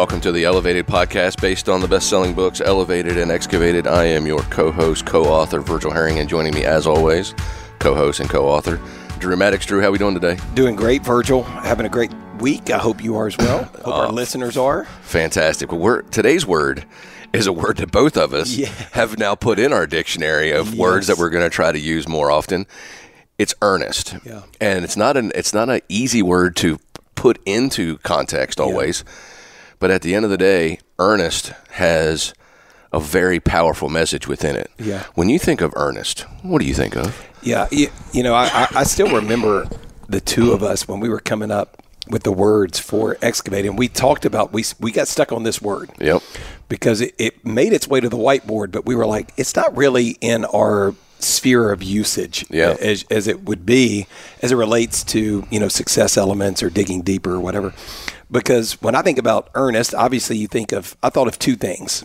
Welcome to the Elevated podcast based on the best selling books Elevated and Excavated. I am your co host, co author, Virgil Herring, and joining me as always, co host and co author, Drew Maddox. Drew, how are we doing today? Doing great, Virgil. Having a great week. I hope you are as well. Hope our Uh, listeners are. Fantastic. Well, we're, today's word is a word that both of us Yeah. have now put in our dictionary of words that we're going to try to use more often. It's earnest, Yeah. and it's not an it's not an easy word to put into context always. But at the end of the day, Ernest has a very powerful message within it. Yeah. When you think of Ernest, what do you think of? Yeah, you, you know, I, I, still remember the two of us when we were coming up with the words for excavating. We talked about we we got stuck on this word. Yep. because it, it made its way to the whiteboard, but we were like, it's not really in our sphere of usage Yeah. as, as it would be as it relates to, you know, success elements or digging deeper or whatever. Because when I think about earnest, obviously you think of, I thought of two things.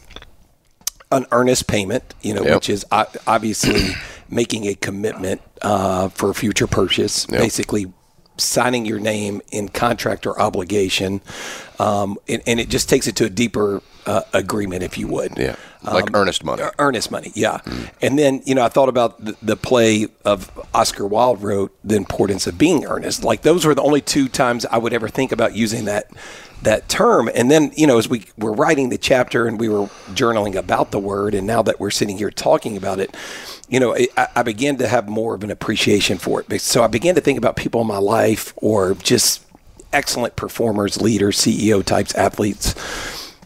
An earnest payment, you know, Yep. which is obviously making a commitment uh, for future purchase, Yep. basically signing your name in contract or obligation, um, and, and it just takes it to a deeper uh, agreement, if you would. Yeah. Like earnest money. Uh, Earnest money, yeah. And then, you know, I thought about the, the play of Oscar Wilde wrote, The Importance of Being Earnest. Like those were the only two times I would ever think about using that that term. And then, you know, as we were writing the chapter and we were journaling about the word, and now that we're sitting here talking about it, you know, I, I began to have more of an appreciation for it. So I began to think about people in my life or just excellent performers, leaders, CEO types, athletes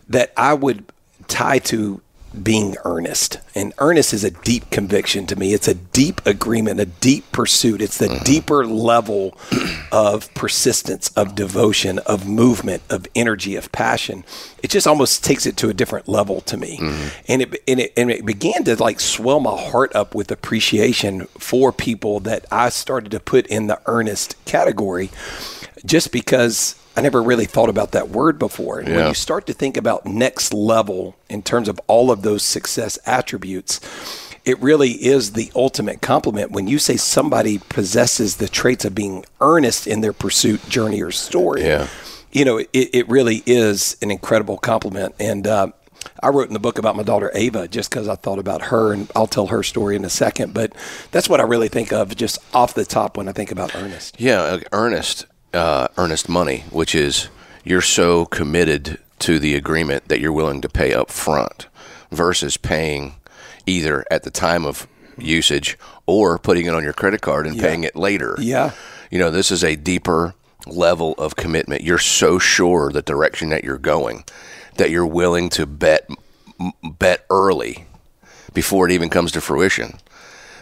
that I would tie to being earnest. And earnest is a deep conviction to me. It's a deep agreement, a deep pursuit. It's the mm-hmm. deeper level of persistence, of devotion, of movement, of energy, of passion. It just almost takes it to a different level to me. Mm-hmm. And it and it and it began to like swell my heart up with appreciation for people that I started to put in the earnest category just because I never really thought about that word before. And when you start to think about next level in terms of all of those success attributes, it really is the ultimate compliment when you say somebody possesses the traits of being earnest in their pursuit, journey, or story. Yeah. You know, it, it really is an incredible compliment. And uh, I wrote in the book about my daughter Ava just because I thought about her, and I'll tell her story in a second. But that's what I really think of just off the top when I think about earnest. Yeah, like earnest, uh, earnest money, which is you're so committed to the agreement that you're willing to pay up front versus paying either at the time of usage or putting it on your credit card and paying it later. Yeah. You know, this is a deeper level of commitment. You're so sure the direction that you're going that you're willing to bet bet early before it even comes to fruition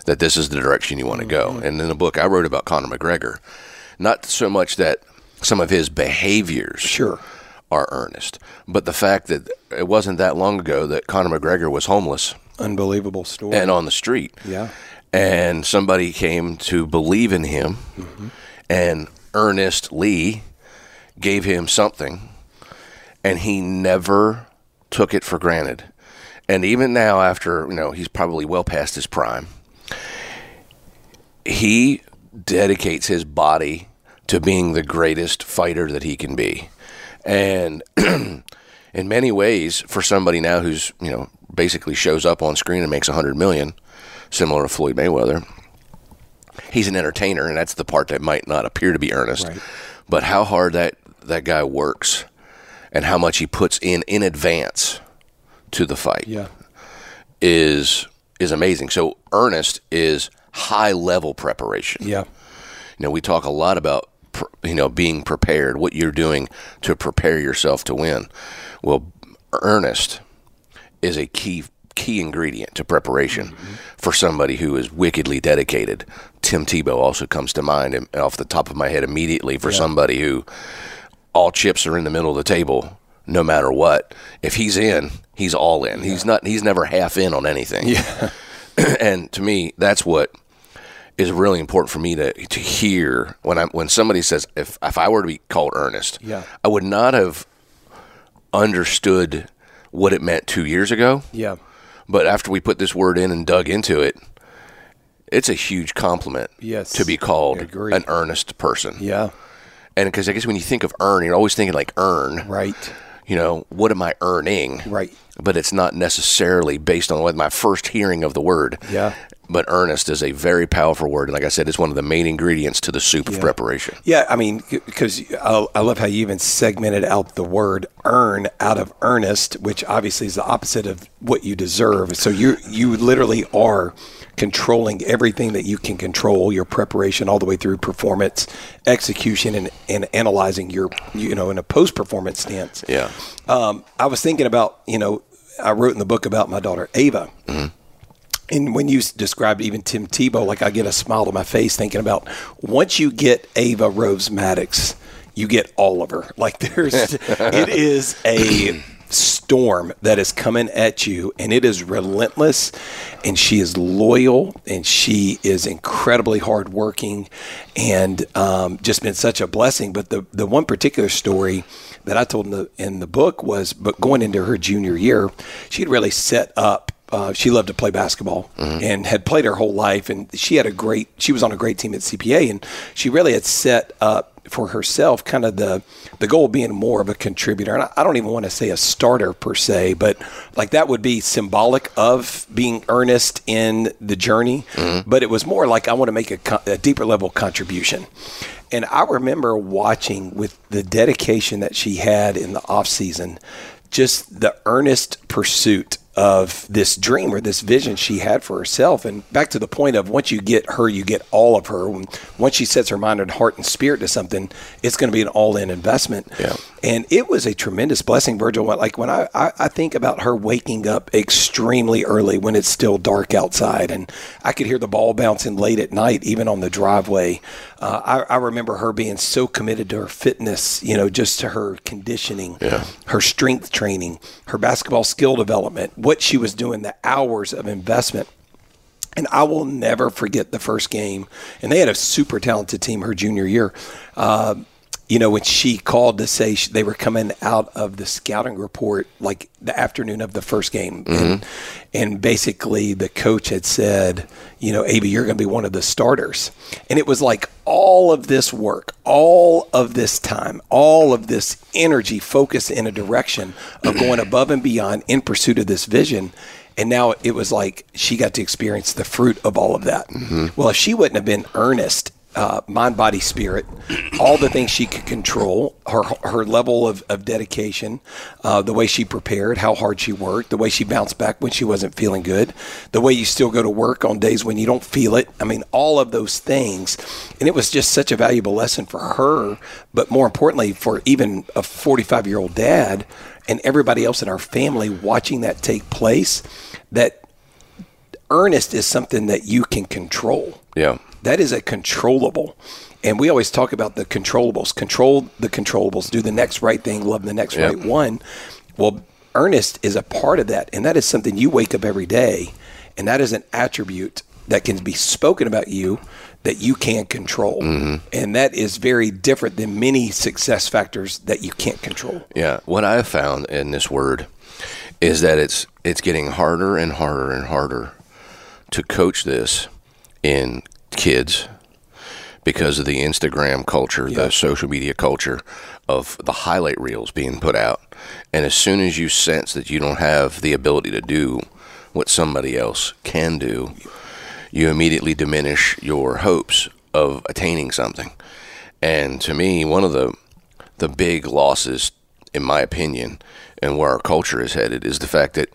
that this is the direction you want to go. And in the book I wrote about Conor McGregor, not so much that some of his behaviors Sure. are earnest, but the fact that it wasn't that long ago that Conor McGregor was homeless Unbelievable story. and on the street. Yeah. And somebody came to believe in him, mm-hmm. and earnestly gave him something, and he never took it for granted. And even now, after, you know, he's probably well past his prime, he dedicates his body to being the greatest fighter that he can be. And in many ways, for somebody now who's, you know, basically shows up on screen and makes a hundred million, similar to Floyd Mayweather, he's an entertainer, and that's the part that might not appear to be earnest. Right. But how hard that, that guy works and how much he puts in in advance to the fight Yeah. is is amazing. So earnest is high level preparation. Yeah. You know, we talk a lot about you know being prepared, what you're doing to prepare yourself to win. Well, earnest is a key key ingredient to preparation mm-hmm. for somebody who is wickedly dedicated. Tim Tebow also comes to mind off the top of my head immediately for somebody who all chips are in the middle of the table no matter what. If he's in, he's all in. He's not he's never half in on anything. Yeah. and to me, that's what is really important for me to to hear when I when somebody says if if I were to be called earnest, Yeah. I would not have understood what it meant two years ago. Yeah. But after we put this word in and dug into it, it's a huge compliment Yes. to be called an earnest person. Yeah. And because I guess when you think of earn, you're always thinking like earn. Right. You know, what am I earning? Right. But it's not necessarily based on what my first hearing of the word. Yeah. But earnest is a very powerful word. And like I said, it's one of the main ingredients to the soup of preparation. Yeah, I mean, because I, I love how you even segmented out the word "earn" out of earnest, which obviously is the opposite of what you deserve. So you you literally are controlling everything that you can control, your preparation all the way through performance, execution, and, and analyzing your you know in a post performance stance. Yeah. Um, I was thinking about you know I wrote in the book about my daughter Ava. And when you described even Tim Tebow, like I get a smile to my face thinking about once you get Ava Rose Maddox, you get all of her. Like there's, it is a storm that is coming at you, and it is relentless, and she is loyal, and she is incredibly hardworking, and um, just been such a blessing. But the the one particular story that I told in the in the book was, but going into her junior year, she'd really set up uh, she loved to play basketball and had played her whole life. And she had a great, she was on a great team at CPA, and she really had set up for herself kind of the the goal being more of a contributor. And I, I don't even want to say a starter per se, but like that would be symbolic of being earnest in the journey. Mm-hmm. But it was more like I want to make a, a deeper level contribution. And I remember watching with the dedication that she had in the off season, just the earnest pursuit of this dream or this vision she had for herself. And back to the point of once you get her, you get all of her. Once she sets her mind and heart and spirit to something, it's going to be an all in investment. Yeah. And it was a tremendous blessing, Virgil. Like when I, I, I think about her waking up extremely early when it's still dark outside, and I could hear the ball bouncing late at night, even on the driveway. Uh, I, I remember her being so committed to her fitness, you know, just to her conditioning, Yeah. her strength training, her basketball skill development, what she was doing, the hours of investment. And I will never forget the first game. And they had a super talented team her junior year. Uh, you know, when she called to say sh- they were coming out of the scouting report like the afternoon of the first game. And, and basically the coach had said, you know, Ava, you're going to be one of the starters. And it was like all of this work, all of this time, all of this energy focused in a direction of going above and beyond in pursuit of this vision. And now it was like she got to experience the fruit of all of that. Mm-hmm. Well, if she wouldn't have been earnest, uh, mind, body, spirit, all the things she could control, her her level of, of dedication, uh, the way she prepared, how hard she worked, the way she bounced back when she wasn't feeling good, the way you still go to work on days when you don't feel it. I mean, all of those things. And it was just such a valuable lesson for her, but more importantly, for even a 45 year old dad and everybody else in our family watching that take place that earnest is something that you can control. Yeah. That is a controllable. And we always talk about the controllables. Control the controllables. Do the next right thing. Love the next Yep. right one. Well, earnest is a part of that. And that is something you wake up every day. And that is an attribute that can be spoken about you that you can't control. Mm-hmm. And that is very different than many success factors that you can't control. Yeah, what I have found in this word is that it's it's getting harder and harder and harder to coach this in kids because of the Instagram culture, Yeah. the social media culture of the highlight reels being put out. And as soon as you sense that you don't have the ability to do what somebody else can do, you immediately diminish your hopes of attaining something. And to me, one of the the big losses, in my opinion, and where our culture is headed is the fact that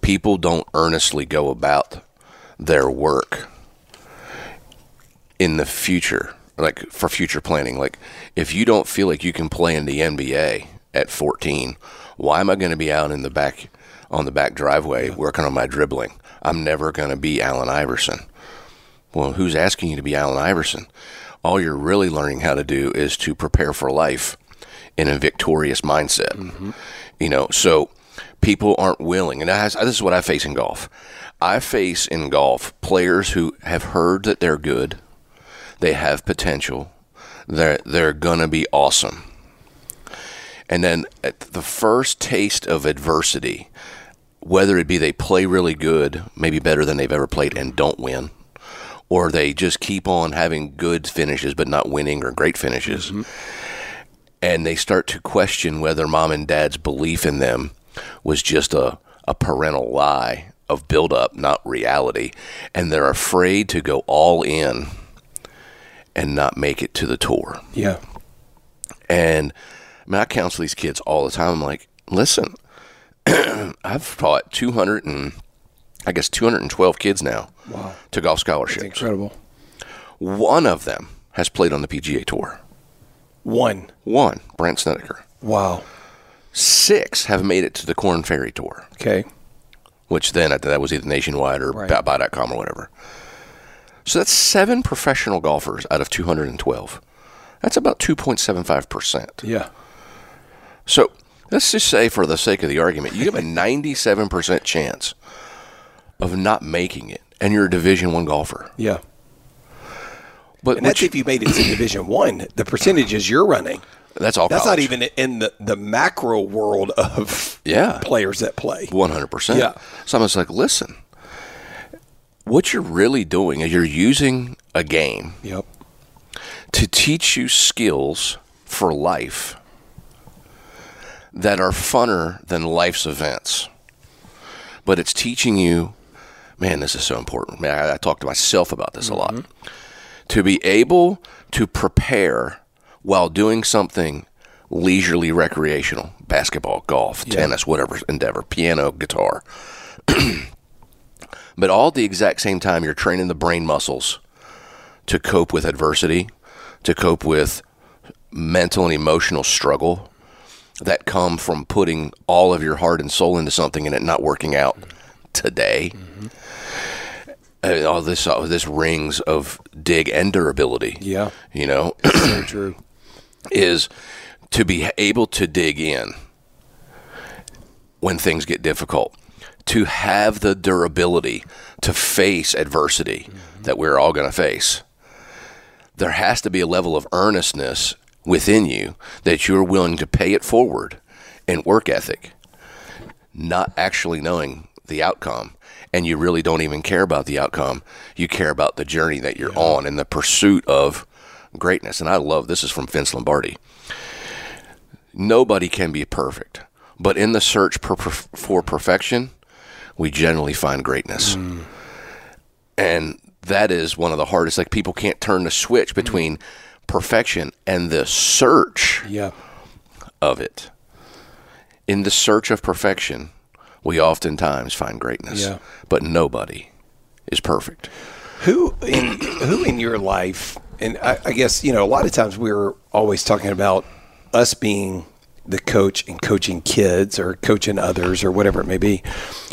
people don't earnestly go about their work in the future like for future planning. Like if you don't feel like you can play in the NBA at 14, why am I going to be out in the back on the back driveway working on my dribbling? I'm never going to be Allen Iverson. Well, who's asking you to be Allen Iverson? All you're really learning how to do is to prepare for life in a victorious mindset. Mm-hmm. You know, so people aren't willing, and has, this is what I face in golf. I face in golf players who have heard that they're good, they have potential, they're they're gonna be awesome, and then at the first taste of adversity, whether it be they play really good, maybe better than they've ever played, and don't win, or they just keep on having good finishes but not winning or great finishes mm-hmm. and they start to question whether mom and dad's belief in them was just a, a parental lie of buildup, not reality. And they're afraid to go all in and not make it to the tour. Yeah. And I mean, I counsel these kids all the time. I'm like, listen, I've taught 200 and I guess 212 kids now Wow. to golf scholarships. incredible. One of them has played on the PGA Tour. One. One, Brandt Snedeker. Wow. Six have made it to the Corn Ferry Tour. Okay. which then that was either nationwide or right. buy.com or whatever. So that's seven professional golfers out of 212. That's about 2.75%. Yeah. So let's just say, for the sake of the argument, you have a 97% chance of not making it, and you're a Division One golfer. Yeah. But And that's if you made it to Division One. The percentages you're running. that's all. That's not even in the, the macro world of Yeah. players that play. 100%. Yeah. So I was like, listen, what you're really doing is you're using a game Yep. to teach you skills for life that are funner than life's events. But it's teaching you, man, this is so important. Man, I, I talk to myself about this a lot. Mm-hmm. To be able to prepare while doing something leisurely recreational, basketball, golf, tennis, whatever endeavor, piano, guitar. but all at the exact same time, you're training the brain muscles to cope with adversity, to cope with mental and emotional struggle that come from putting all of your heart and soul into something and it not working out today. Uh, all this, all this rings of dig and durability. Yeah. You know, Very true. is to be able to dig in when things get difficult, to have the durability to face adversity mm-hmm. that we're all going to face. There has to be a level of earnestness within you that you're willing to pay it forward and work ethic, not actually knowing the outcome. And you really don't even care about the outcome. You care about the journey that you're on and the pursuit of greatness. And I love this is from Vince Lombardi nobody can be perfect, but in the search per, per, for perfection, we generally find greatness. And that is one of the hardest. Like people can't turn the switch between perfection and the search Yeah. of it. In the search of perfection, we oftentimes find greatness, Yeah. but nobody is perfect. Who in who in your life, and I, I guess you know, a lot of times we're always talking about us being the coach and coaching kids or coaching others or whatever it may be.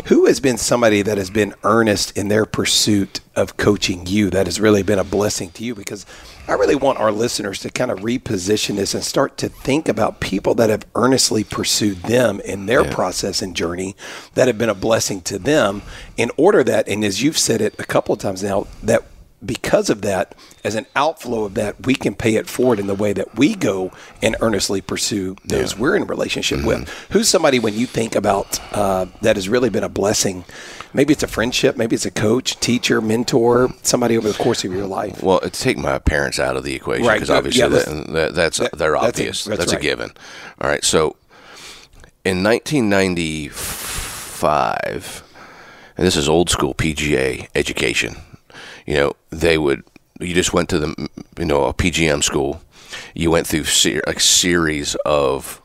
Who has been somebody that has been earnest in their pursuit of coaching you that has really been a blessing to you? Because I really want our listeners to kind of reposition this and start to think about people that have earnestly pursued them in their process and journey that have been a blessing to them in order that, and as you've said it a couple of times now, that because of that, as an outflow of that, we can pay it forward in the way that we go and earnestly pursue those we're in relationship with. Who's somebody when you think about uh, that has really been a blessing? Maybe it's a friendship, maybe it's a coach, teacher, mentor, somebody over the course of your life. Well, take my parents out of the equation because good. obviously Yeah, that, that, that's that- they're that's a- obvious. that's That's, right. a given. All right. So in 1995, and this is old school PGA education. You know, they would you just went to the you know a PGM school. You went through ser- a series of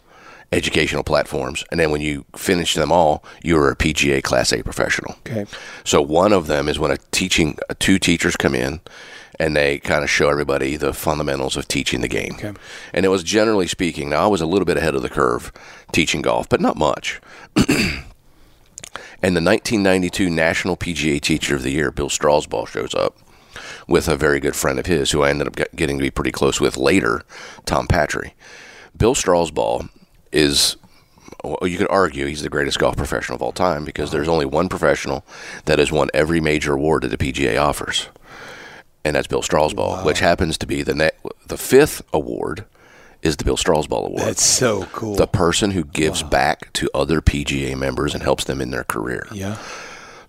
educational platforms, and then when you finished them all, you were a PGA Class A professional. Okay. So one of them is when a teaching uh, two teachers come in, and they kind of show everybody the fundamentals of teaching the game. Okay. And it was generally speaking, now I was a little bit ahead of the curve teaching golf, but not much. and the 1992 National PGA Teacher of the Year, Bill Strausbaugh, shows up with a very good friend of his who I ended up getting to be pretty close with later, Tom Patri. Bill Strausbaugh is well, you could argue he's the greatest golf professional of all time because there's only one professional that has won every major award that the PGA offers, and that's Bill Strausbaugh, which happens to be the ne- the fifth award is the Bill Strausbaugh Award. That's so cool. the person who gives back to other PGA members and helps them in their career. yeah.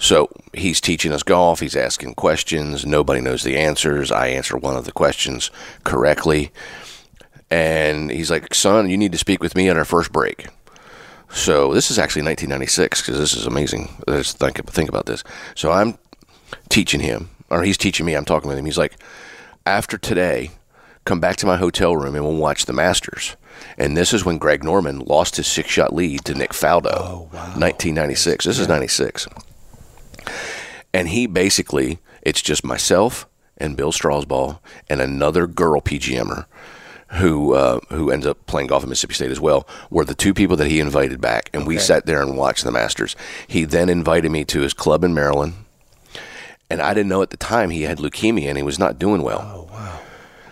So he's teaching us golf. He's asking questions. Nobody knows the answers. I answer one of the questions correctly. And he's like, son, you need to speak with me on our first break. So this is actually 1996 because this is amazing. Let's think, think about this. So I'm teaching him, or he's teaching me. I'm talking with him. He's like, after today, come back to my hotel room and we'll watch the Masters. And this is when Greg Norman lost his six shot lead to Nick Faldo. Oh, wow. 1996. This is 96. And he basically, it's just myself and Bill Strausbaugh and another girl PGMer who uh, who ends up playing golf at Mississippi State as well, were the two people that he invited back, and we sat there and watched the Masters. He then invited me to his club in Maryland, and I didn't know at the time he had leukemia and he was not doing well. Oh wow.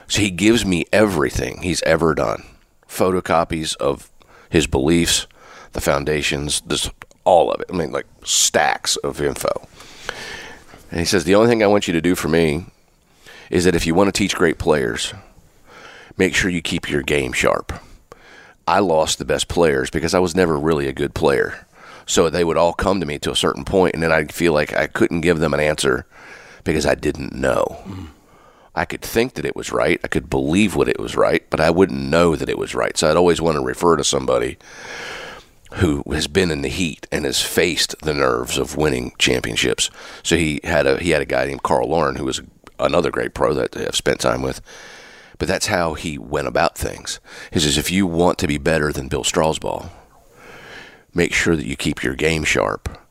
So he gives me everything he's ever done, photocopies of his beliefs, the foundations, this all of it. I mean, like stacks of info. And he says the only thing I want you to do for me is that if you want to teach great players, make sure you keep your game sharp. I lost the best players because I was never really a good player. So they would all come to me to a certain point, and then I'd feel like I couldn't give them an answer because I didn't know. Mm. I could think that it was right. I could believe what it was right, but I wouldn't know that it was right. So I'd always want to refer to somebody who has been in the heat and has faced the nerves of winning championships. So he had a he had a guy named Carl Lohren who was another great pro that I've spent time with. But that's how he went about things. He says if you want to be better than Bill Strausbaugh, make sure that you keep your game sharp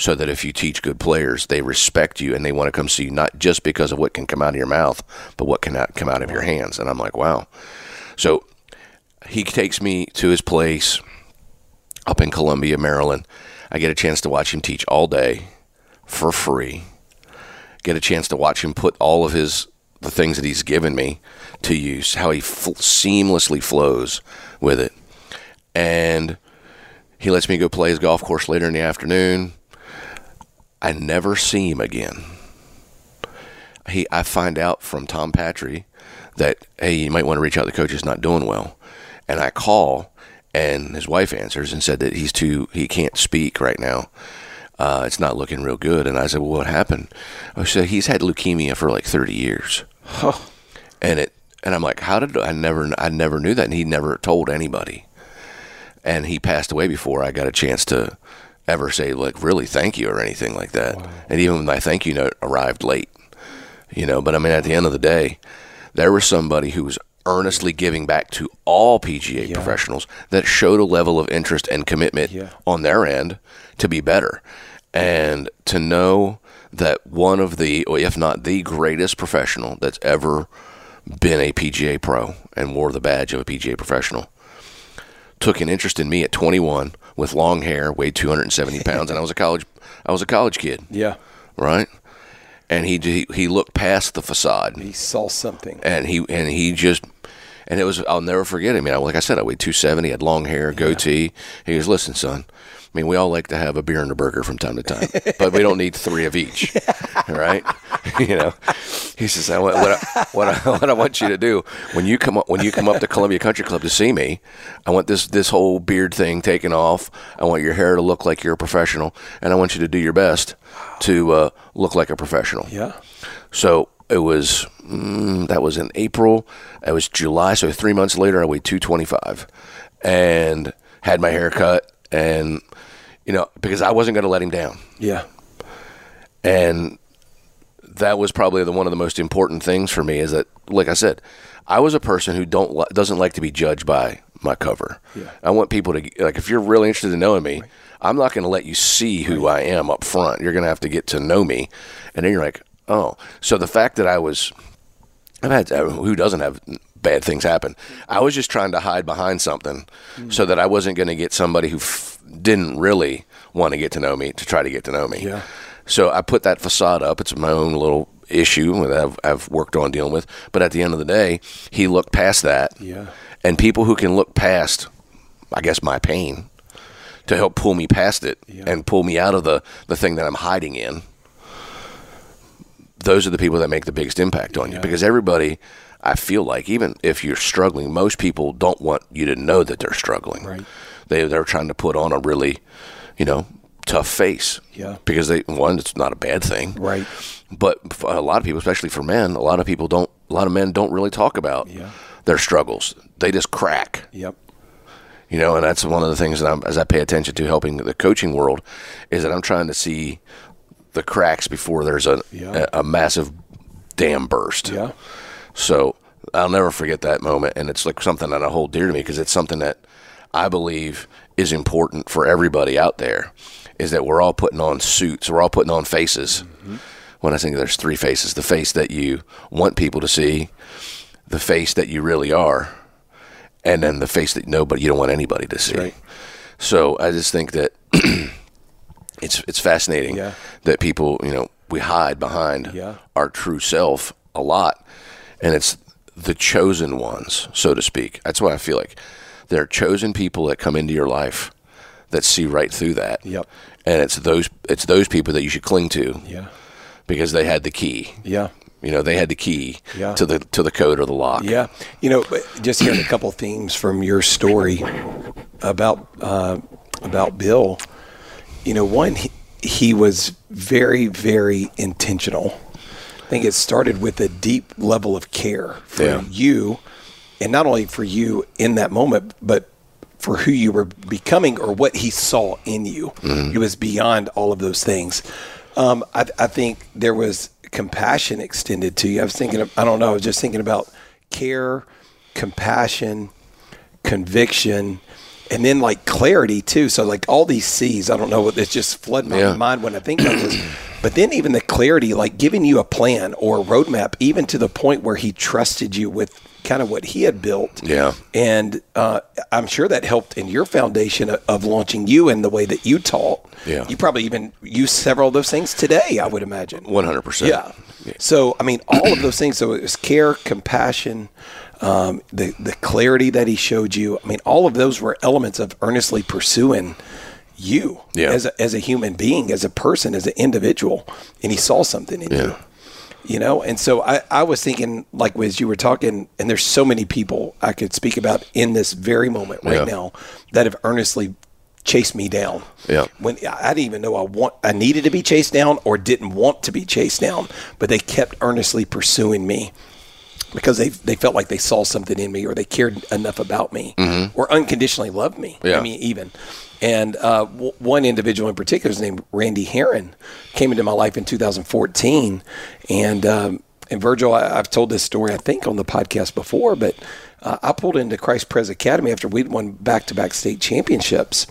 so that if you teach good players, they respect you and they want to come see you, not just because of what can come out of your mouth, but what can come out of your hands. And I'm like, wow. So he takes me to his place up in Columbia, Maryland. I get a chance to watch him teach all day for free. Get a chance to watch him put all of his the things that he's given me to use, how he f- seamlessly flows with it. And he lets me go play his golf course later in the afternoon. I never see him again. He, I find out from Tom Patri that hey, you might want to reach out. The coach is not doing well, and I call, and his wife answers and said that he's too he can't speak right now. Uh, it's not looking real good. And I said, well, what happened? I said he's had leukemia for like thirty years, and it and I'm like, how did I never I never knew that, and he never told anybody and he passed away before I got a chance to ever say like really thank you or anything like that. And even my thank you note arrived late, you know. But I mean, at the end of the day, there was somebody who was earnestly giving back to all PGA professionals that showed a level of interest and commitment Yeah. on their end to be better, and to know that one of the, or if not the greatest professional that's ever been a PGA pro and wore the badge of a PGA professional took an interest in me at 21 with long hair, weighed 270 pounds, and I was a college I was a college kid, Yeah. right? And he he, he looked past the facade, He saw something. and he and he just and it was I'll never forget him. I mean, like I said, I weighed 270, had long hair, goatee. He goes, "Listen, son." I mean, we all like to have a beer and a burger from time to time, but we don't need three of each, right? you know, he says, "I "What I, what I, what I want you to do when you come up when you come up to Columbia Country Club to see me, I want this this whole beard thing taken off. I want your hair to look like you're a professional, and I want you to do your best to uh, look like a professional." Yeah. So it was mm, that was in April. It was July. So three months later, I weighed two twenty five, and had my hair cut, and you know because I wasn't going to let him down, Yeah. and that was probably the one of the most important things for me. Is that like I said, I was a person who don't doesn't like to be judged by my cover. Yeah. I want people to like if you're really interested in knowing me. I'm not going to let you see who I am up front. You're going to have to get to know me, and then you're like, oh. So the fact that I was I've had uh, who doesn't have bad things happen. I was just trying to hide behind something mm. so that I wasn't going to get somebody who f- didn't really want to get to know me to try to get to know me. Yeah. So I put that facade up. It's my own little issue that I've, I've worked on dealing with. But at the end of the day, he looked past that. Yeah. And people who can look past, I guess, my pain to help pull me past it Yeah. and pull me out of the, the thing that I'm hiding in, those are the people that make the biggest impact on you. Because everybody, I feel like, even if you're struggling, most people don't want you to know that they're struggling. Right. They, they're trying to put on a really, you know, tough face. Yeah. Because they, one, it's not a bad thing. Right. But a lot of people, especially for men, a lot of people don't. A lot of men don't really talk about Yeah. their struggles. They just crack, Yep. you know. And that's one of the things that I'm, as I pay attention to helping the coaching world, is that I'm trying to see the cracks before there's a Yeah. a, a massive dam burst. Yeah. So I'll never forget that moment, and it's like something that I hold dear to me because it's something that I believe is important for everybody out there. Is that we're all putting on suits, we're all putting on faces. Mm-hmm. When I think there's three faces: the face that you want people to see, the face that you really are, and then the face that nobody you don't want anybody to see. right. So I just think that it's it's fascinating Yeah. that people you know we hide behind Yeah. our true self a lot, and it's the chosen ones, so to speak. That's why I feel like there are chosen people that come into your life that see right through that. Yep. And it's those it's those people that you should cling to Yeah. because they had the key. Yeah. You know, they had the key Yeah. to the to the code or the lock. Yeah, you know, just hearing a couple themes from your story about uh, about Bill. You know, one he, he was very, very intentional. I think it started with a deep level of care for Yeah. you, and not only for you in that moment, but for who you were becoming or what he saw in you. It was beyond all of those things. Um, I, I think there was compassion extended to you. I was thinking, of, I don't know, I was just thinking about care, compassion, conviction, and then like clarity too. So like all these C's, I don't know what it's just flood my Yeah. mind when I think about this. But then even the clarity, like giving you a plan or a roadmap, even to the point where he trusted you with kind of what he had built. Yeah. And uh, I'm sure that helped in your foundation of, of launching you in the way that you taught. Yeah. You probably even use several of those things today, I would imagine. One hundred percent. Yeah. So I mean, all of those things. So it was care, compassion, um, the the clarity that he showed you. I mean, all of those were elements of earnestly pursuing you Yeah. as a, as a human being, as a person, as an individual, and he saw something in you. You know, and so I, I was thinking, like as you were talking, and there's so many people I could speak about in this very moment right Yeah. now that have earnestly chased me down. Yeah. When I didn't even know I want I needed to be chased down or didn't want to be chased down, but they kept earnestly pursuing me because they they felt like they saw something in me or they cared enough about me or unconditionally loved me. Mm-hmm. Yeah. I mean, even. And uh, w- one individual in particular is named Randy Heron, came into my life in 2014, and um, and Virgil, I, I've told this story I think on the podcast before, but uh, I pulled into Christ Pres Academy after we'd won back-to-back state championships,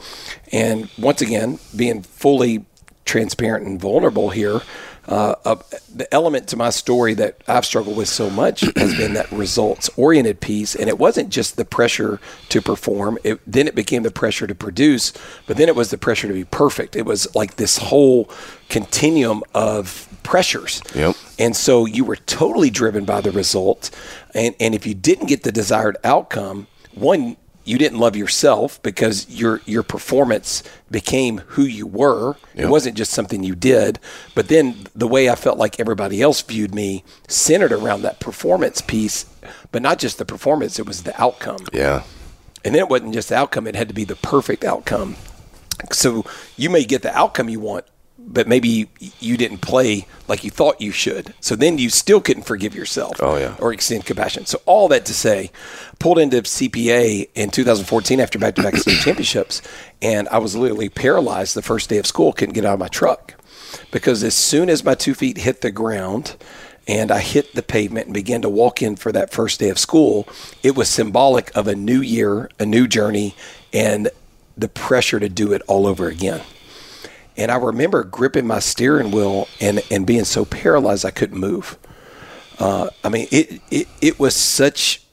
and once again being fully transparent and vulnerable here. Uh, uh, the element to my story that I've struggled with so much has been that results oriented piece. And it wasn't just the pressure to perform, it, then it became the pressure to produce, but then it was the pressure to be perfect. It was like this whole continuum of pressures. Yep. And so you were totally driven by the result. And, and if you didn't get the desired outcome, one, you didn't love yourself because your your performance became who you were. It wasn't just something you did. But then the way I felt like everybody else viewed me centered around that performance piece, but not just the performance, it was the outcome. Yeah. And then it wasn't just the outcome, it had to be the perfect outcome. So you may get the outcome you want, but maybe you didn't play like you thought you should. So then you still couldn't forgive yourself Oh, yeah. or extend compassion. So all that to say, pulled into CPA in 2014 after back-to-back state championships, and I was literally paralyzed the first day of school, couldn't get out of my truck. Because as soon as my two feet hit the ground and I hit the pavement and began to walk in for that first day of school, it was symbolic of a new year, a new journey, and the pressure to do it all over again. And I remember gripping my steering wheel and, and being so paralyzed I couldn't move. Uh, I mean, it, it it was such.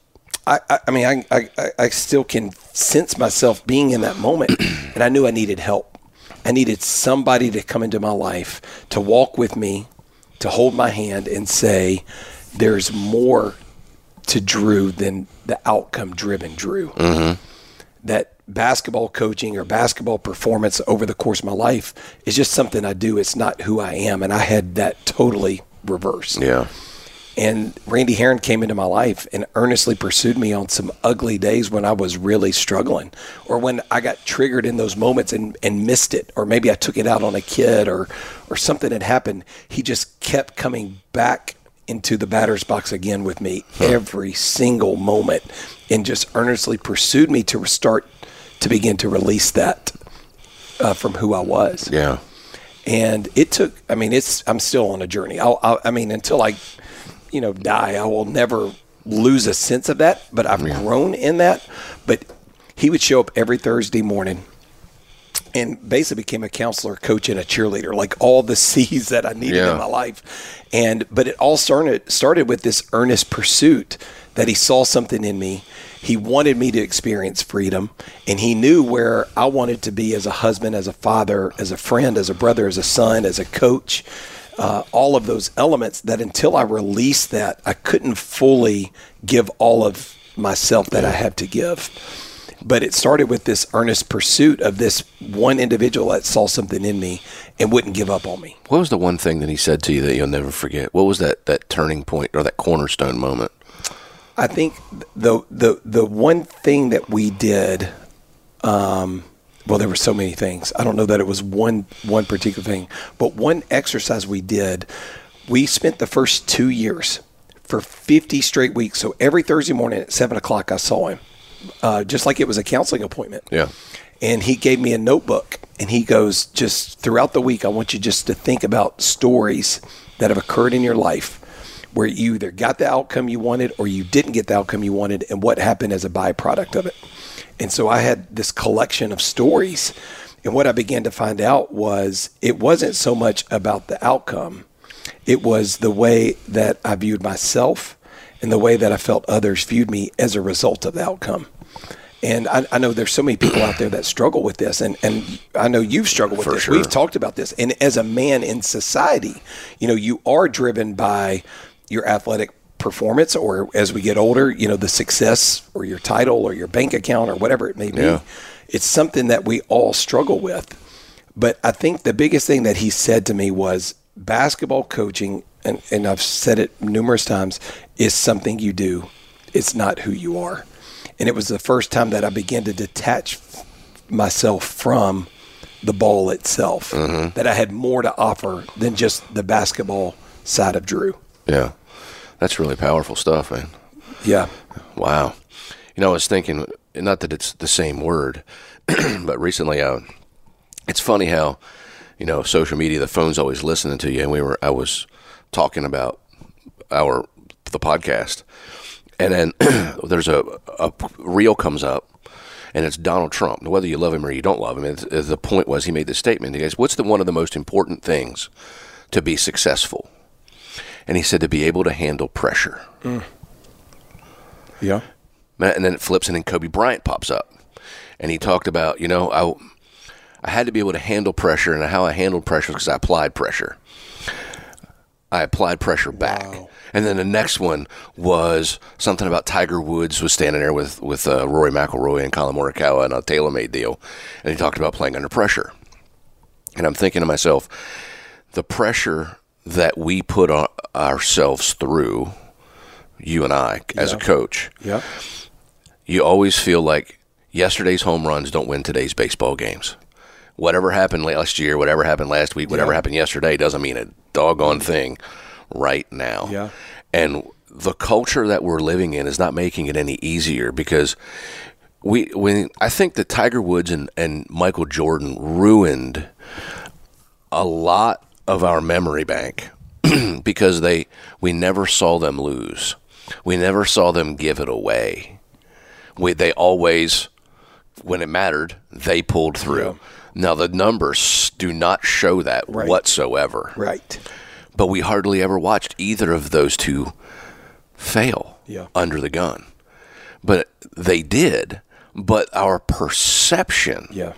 I, I, I mean, I, I I still can sense myself being in that moment, and I knew I needed help. I needed somebody to come into my life to walk with me, to hold my hand, and say, "There's more to Drew than the outcome driven Drew." That basketball coaching or basketball performance over the course of my life is just something I do. It's not who I am. And I had that totally reversed. Yeah. And Randy Heron came into my life and earnestly pursued me on some ugly days when I was really struggling or when I got triggered in those moments and, and missed it. Or maybe I took it out on a kid or, or something had happened. He just kept coming back into the batter's box again with me every single moment and just earnestly pursued me to start to begin to release that uh, from who I was. Yeah. and it took i mean it's i'm still on a journey. I'll, I'll, i mean until i you know die i will never lose a sense of that but i've grown in that. But he would show up every thursday morning and basically became a counselor coach and a cheerleader like all the c's that i needed Yeah. in my life. And but it all started started with this earnest pursuit that he saw something in me. He wanted me to experience freedom and he knew where i wanted to be as a husband as a father as a friend as a brother as a son as a coach uh, all of those elements that until i released that i couldn't fully give all of myself that i have to give but it started with this earnest pursuit of this one individual that saw something in me and wouldn't give up on me. What was the one thing that he said to you that you'll never forget? What was that, that turning point or that cornerstone moment? I think the the the one thing that we did, um, well, there were so many things. I don't know that it was one one particular thing, but one exercise we did. We spent the first two years for 50 straight weeks. So every Thursday morning at seven o'clock, I saw him, uh, just like it was a counseling appointment. Yeah. and he gave me a notebook and he goes just throughout the week i want you just to think about stories that have occurred in your life where you either got the outcome you wanted or you didn't get the outcome you wanted and what happened as a byproduct of it and so i had this collection of stories and what i began to find out was it wasn't so much about the outcome it was the way that i viewed myself and the way that i felt others viewed me as a result of the outcome and I, I know there's so many people out there that struggle with this, and, and I know you've struggled with For this. sure. We've talked about this. And as a man in society, you know, you are driven by your athletic performance, or as we get older, you know, the success or your title or your bank account or whatever it may be. Yeah. It's something that we all struggle with. But I think the biggest thing that he said to me was basketball coaching, and, and I've said it numerous times, is something you do. It's not who you are. And it was the first time that I began to detach myself from the ball itself, that I had more to offer than just the basketball side of Drew. Yeah. That's really powerful stuff, man. Yeah. Wow. You know, I was thinking, not that it's the same word, but recently, uh, it's funny how, you know, social media, the phone's always listening to you. And we were, I was talking about our, the podcast. And then there's a, a reel comes up and it's Donald Trump. Whether you love him or you don't love him, the point was he made this statement. He goes, What's the one of the most important things to be successful? And he said to be able to handle pressure. Mm. Yeah. And then it flips, and then Kobe Bryant pops up, and he talked about, you know, I, I had to be able to handle pressure, and how I handled pressure because I applied pressure. I applied pressure back, and then the next one was something about Tiger Woods was standing there with with uh, Rory McIlroy and Collin Morikawa and a TaylorMade deal, and he talked about playing under pressure. And I'm thinking to myself, the pressure that we put ourselves through, you and I as a coach, Yeah. you always feel like yesterday's home runs don't win today's baseball games. Whatever happened last year, whatever happened last week, whatever Yeah. happened yesterday doesn't mean a doggone thing right now. Yeah. And the culture that we're living in is not making it any easier because we when I think that Tiger Woods and, and Michael Jordan ruined a lot of our memory bank because they we never saw them lose. We never saw them give it away. We they always when it mattered, they pulled through. Now the numbers do not show that Right. whatsoever. Right. But we hardly ever watched either of those two fail Yeah. under the gun. But they did. But our perception Yeah.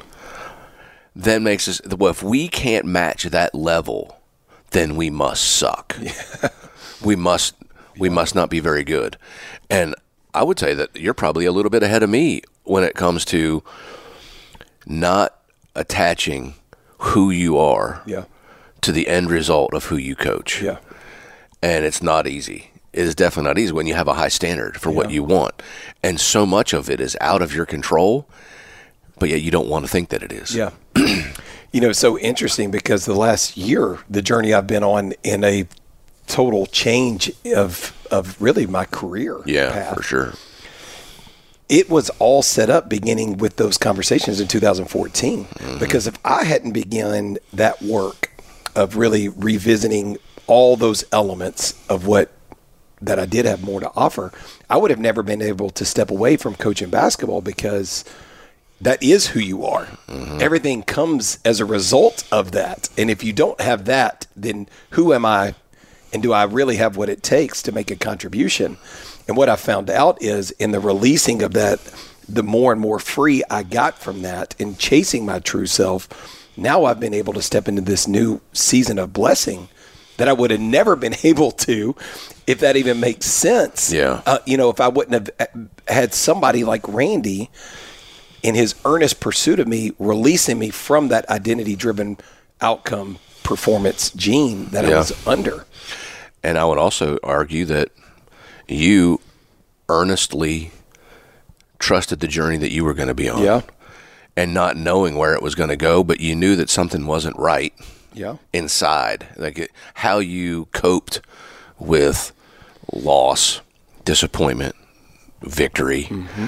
then makes us well if we can't match that level then we must suck we must we must not be very good and i would say that you're probably a little bit ahead of me when it comes to not attaching who you are Yeah. to the end result of who you coach Yeah. and it's not easy. It is definitely not easy when you have a high standard for what you want, and so much of it is out of your control. But yet you don't want to think that it is. Yeah. you know, so interesting because the last year, the journey I've been on in a total change of of really my career. Yeah, path. for sure. It was all set up beginning with those conversations in 2014. Mm-hmm. Because if I hadn't begun that work of really revisiting all those elements of what that I did have more to offer, I would have never been able to step away from coaching basketball because that is who you are. Everything comes as a result of that. And if you don't have that, then who am I? And do I really have what it takes to make a contribution? And what I found out is in the releasing of that, the more and more free I got from that in chasing my true self, now I've been able to step into this new season of blessing that I would have never been able to if that even makes sense. Yeah. Uh, you know, if I wouldn't have had somebody like Randy in his earnest pursuit of me, releasing me from that identity driven outcome performance gene that I was under. And I would also argue that you earnestly trusted the journey that you were going to be on. Yeah. And not knowing where it was going to go, but you knew that something wasn't right Yeah. inside. Like it, how you coped with loss, disappointment, victory Mm-hmm.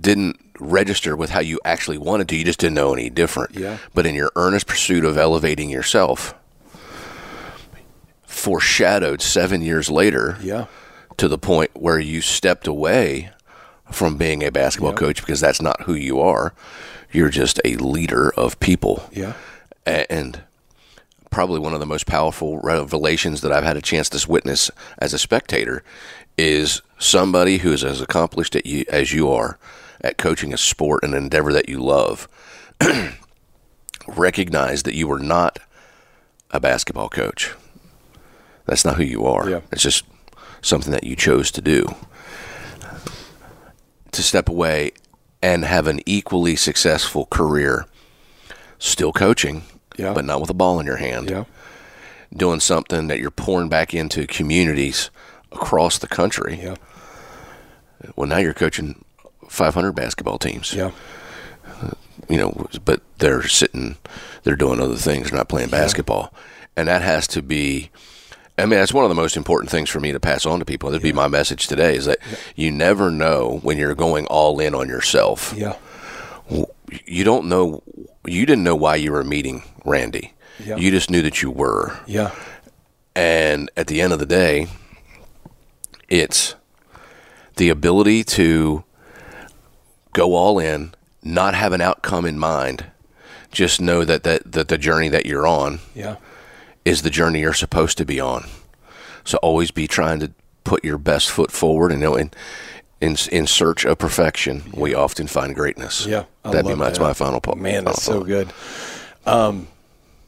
didn't register with how you actually wanted to. You just didn't know any different. Yeah. But in your earnest pursuit of elevating yourself, foreshadowed seven years later Yeah. To the point where you stepped away from being a basketball coach because that's not who you are. You're just a leader of people. Yeah. And probably one of the most powerful revelations that I've had a chance to witness as a spectator is somebody who is as accomplished at you, as you are at coaching a sport and endeavor that you love recognize that you are not a basketball coach. That's not who you are. Yeah. It's just something that you chose to do. To step away and have an equally successful career, still coaching, Yeah. but not with a ball in your hand, Yeah. doing something that you're pouring back into communities across the country. Yeah. Well, now you're coaching 500 basketball teams Yeah. you know, but they're sitting, they're doing other things, they're not playing basketball. And that has to be, I mean, that's one of the most important things for me to pass on to people. That'd be my message today is that you never know when you're going all in on yourself. Yeah. You don't know, you didn't know why you were meeting Randy. Yeah. You just knew that you were. Yeah. And at the end of the day, it's the ability to go all in, not have an outcome in mind, just know that, that, that the journey that you're on Yeah. Is the journey you're supposed to be on. So always be trying to put your best foot forward and you know in in, in search of perfection, we often find greatness. Yeah, I that'd be my, that's my final point. Man, that's so good. Um,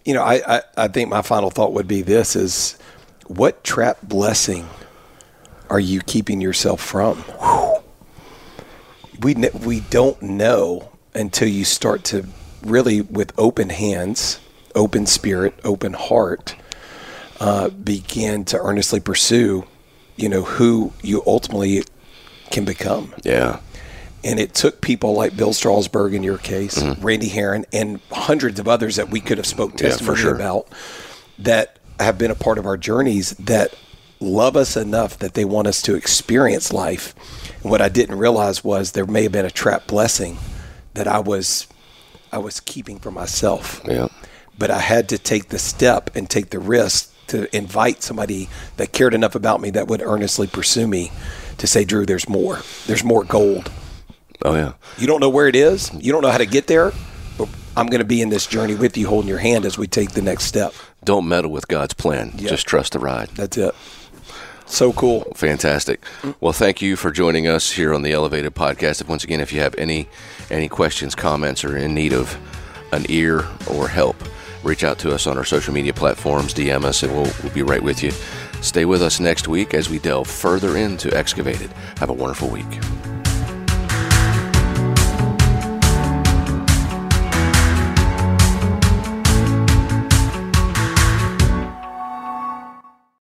you know, I, I, I think my final thought would be this is what trap blessing are you keeping yourself from? We, we don't know until you start to really, with open hands, open spirit, open heart, uh, begin to earnestly pursue, you know, who you ultimately can become. Yeah, And it took people like Bill Strausbaugh in your case, Randy Heron, and hundreds of others that we could have spoke Mm-hmm. Yeah, for testimony sure. about that have been a part of our journeys that love us enough that they want us to experience life. And what I didn't realize was there may have been a trap blessing that I was I was keeping for myself. yeah. But I had to take the step and take the risk to invite somebody that cared enough about me that would earnestly pursue me to say, Drew, there's more. There's more gold. Oh yeah. You don't know where it is. You don't know how to get there. But I'm going to be in this journey with you, holding your hand as we take the next step. Don't meddle with God's plan. Yeah. Just trust the ride. That's it. So cool. Fantastic. Well, thank you for joining us here on the Elevated Podcast. Once again, if you have any any questions, comments, or in need of an ear or help, reach out to us on our social media platforms, DM us, and we'll, we'll be right with you. Stay with us next week as we delve further into Excavated. Have a wonderful week.